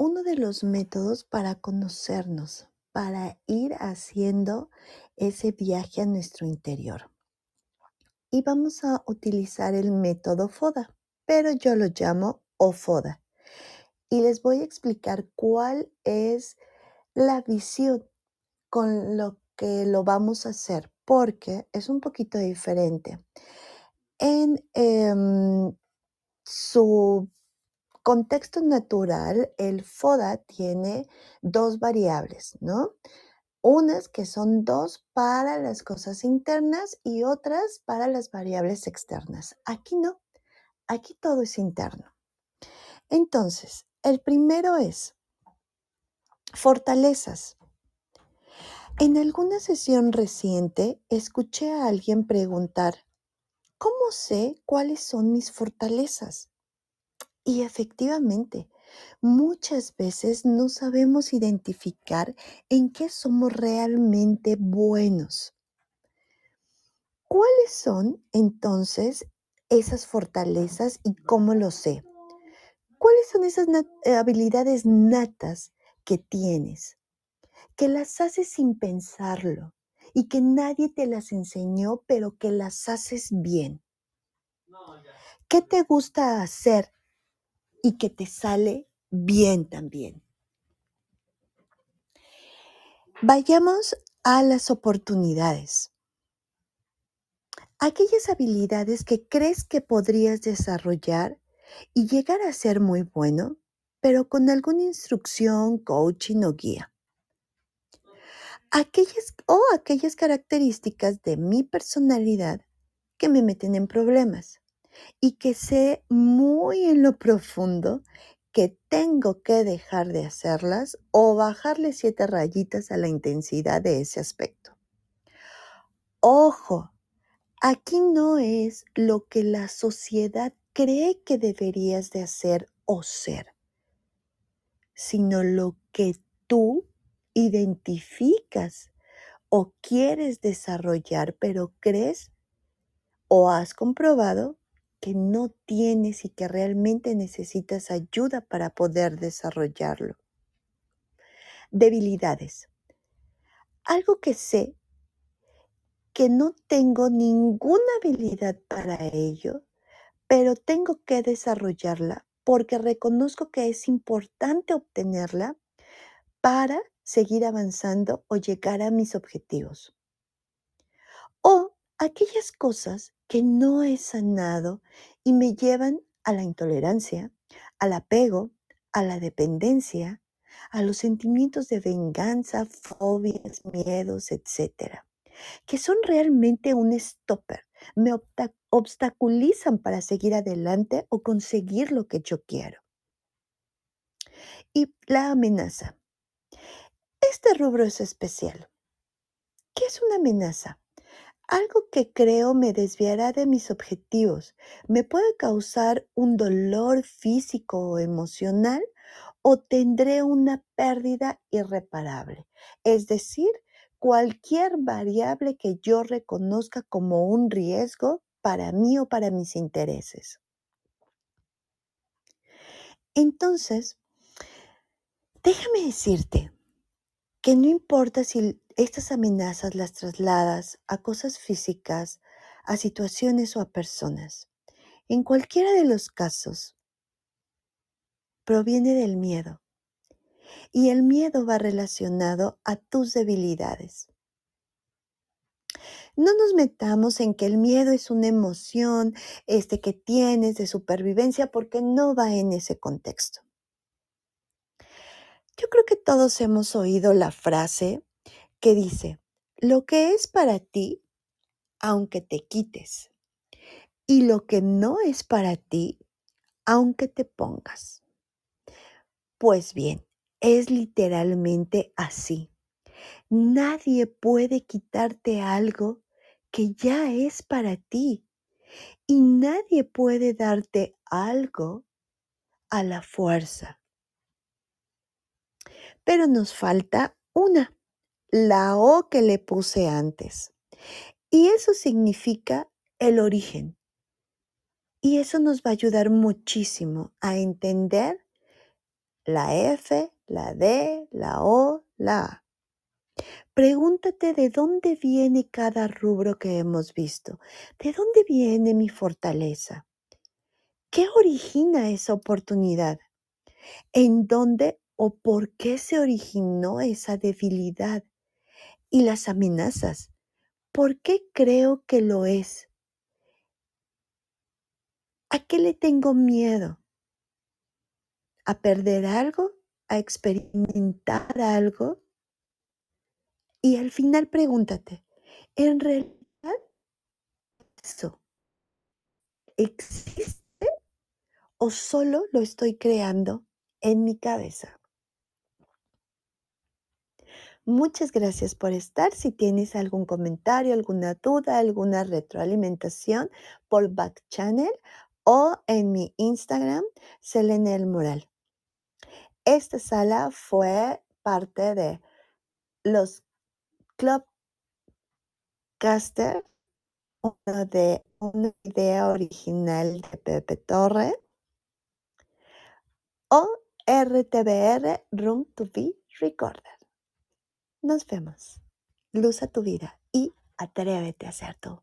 uno de los métodos para conocernos, para ir haciendo ese viaje a nuestro interior. Y vamos a utilizar el método FODA, pero yo lo llamo OFODA. Y les voy a explicar cuál es la visión con lo que lo vamos a hacer, porque es un poquito diferente. En em, su contexto natural, el FODA tiene dos variables, ¿no? Unas que son dos para las cosas internas y otras para las variables externas. Aquí no, aquí todo es interno. Entonces, el primero es fortalezas. En alguna sesión reciente escuché a alguien preguntar, ¿cómo sé cuáles son mis fortalezas? Y efectivamente, muchas veces no sabemos identificar en qué somos realmente buenos. ¿Cuáles son entonces esas fortalezas y cómo lo sé? ¿Cuáles son esas eh, habilidades natas que tienes? Que las haces sin pensarlo y que nadie te las enseñó, pero que las haces bien. ¿Qué te gusta hacer y que te sale bien también? Vayamos a las oportunidades. Aquellas habilidades que crees que podrías desarrollar y llegar a ser muy bueno, pero con alguna instrucción, coaching o guía. Aquellas o aquellas características de mi personalidad que me meten en problemas y que sé muy en lo profundo que tengo que dejar de hacerlas o bajarle siete rayitas a la intensidad de ese aspecto. Ojo, aquí no es lo que la sociedad cree que deberías de hacer o ser, sino lo que tú identificas o quieres desarrollar, pero crees o has comprobado que no tienes y que realmente necesitas ayuda para poder desarrollarlo. Debilidades. Algo que sé que no tengo ninguna habilidad para ello, pero tengo que desarrollarla porque reconozco que es importante obtenerla para seguir avanzando o llegar a mis objetivos. O aquellas cosas que no he sanado y me llevan a la intolerancia, al apego, a la dependencia, a los sentimientos de venganza, fobias, miedos, etcétera, que son realmente un stopper, me obstaculizan para seguir adelante o conseguir lo que yo quiero. Y la amenaza. Este rubro es especial. ¿Qué es una amenaza? Algo que creo me desviará de mis objetivos, me puede causar un dolor físico o emocional o tendré una pérdida irreparable. Es decir, cualquier variable que yo reconozca como un riesgo para mí o para mis intereses. Entonces, déjame decirte que no importa si estas amenazas las trasladas a cosas físicas, a situaciones o a personas. En cualquiera de los casos, proviene del miedo. Y el miedo va relacionado a tus debilidades. No nos metamos en que el miedo es una emoción este, que tienes de supervivencia porque no va en ese contexto. Yo creo que todos hemos oído la frase que dice, lo que es para ti, aunque te quites, y lo que no es para ti, aunque te pongas. Pues bien, es literalmente así. Nadie puede quitarte algo que ya es para ti. Y nadie puede darte algo a la fuerza. Pero nos falta una, la O que le puse antes. Y eso significa el origen. Y eso nos va a ayudar muchísimo a entender la F, la D, la O, la A. Pregúntate de dónde viene cada rubro que hemos visto. ¿De dónde viene mi fortaleza? ¿Qué origina esa oportunidad? ¿En dónde o por qué se originó esa debilidad? Y las amenazas. ¿Por qué creo que lo es? ¿A qué le tengo miedo? ¿A perder algo? ¿A experimentar algo? Y al final pregúntate, ¿en realidad eso existe o solo lo estoy creando en mi cabeza? Muchas gracias por estar. Si tienes algún comentario, alguna duda, alguna retroalimentación por Back Channel o en mi Instagram, Selene El Moral. Esta sala fue parte de los Clubcaster, uno de una idea original de Pepe Torre, o RTBR Room to Be Recorder. Nos vemos. Luz a tu vida y atrévete a ser tú.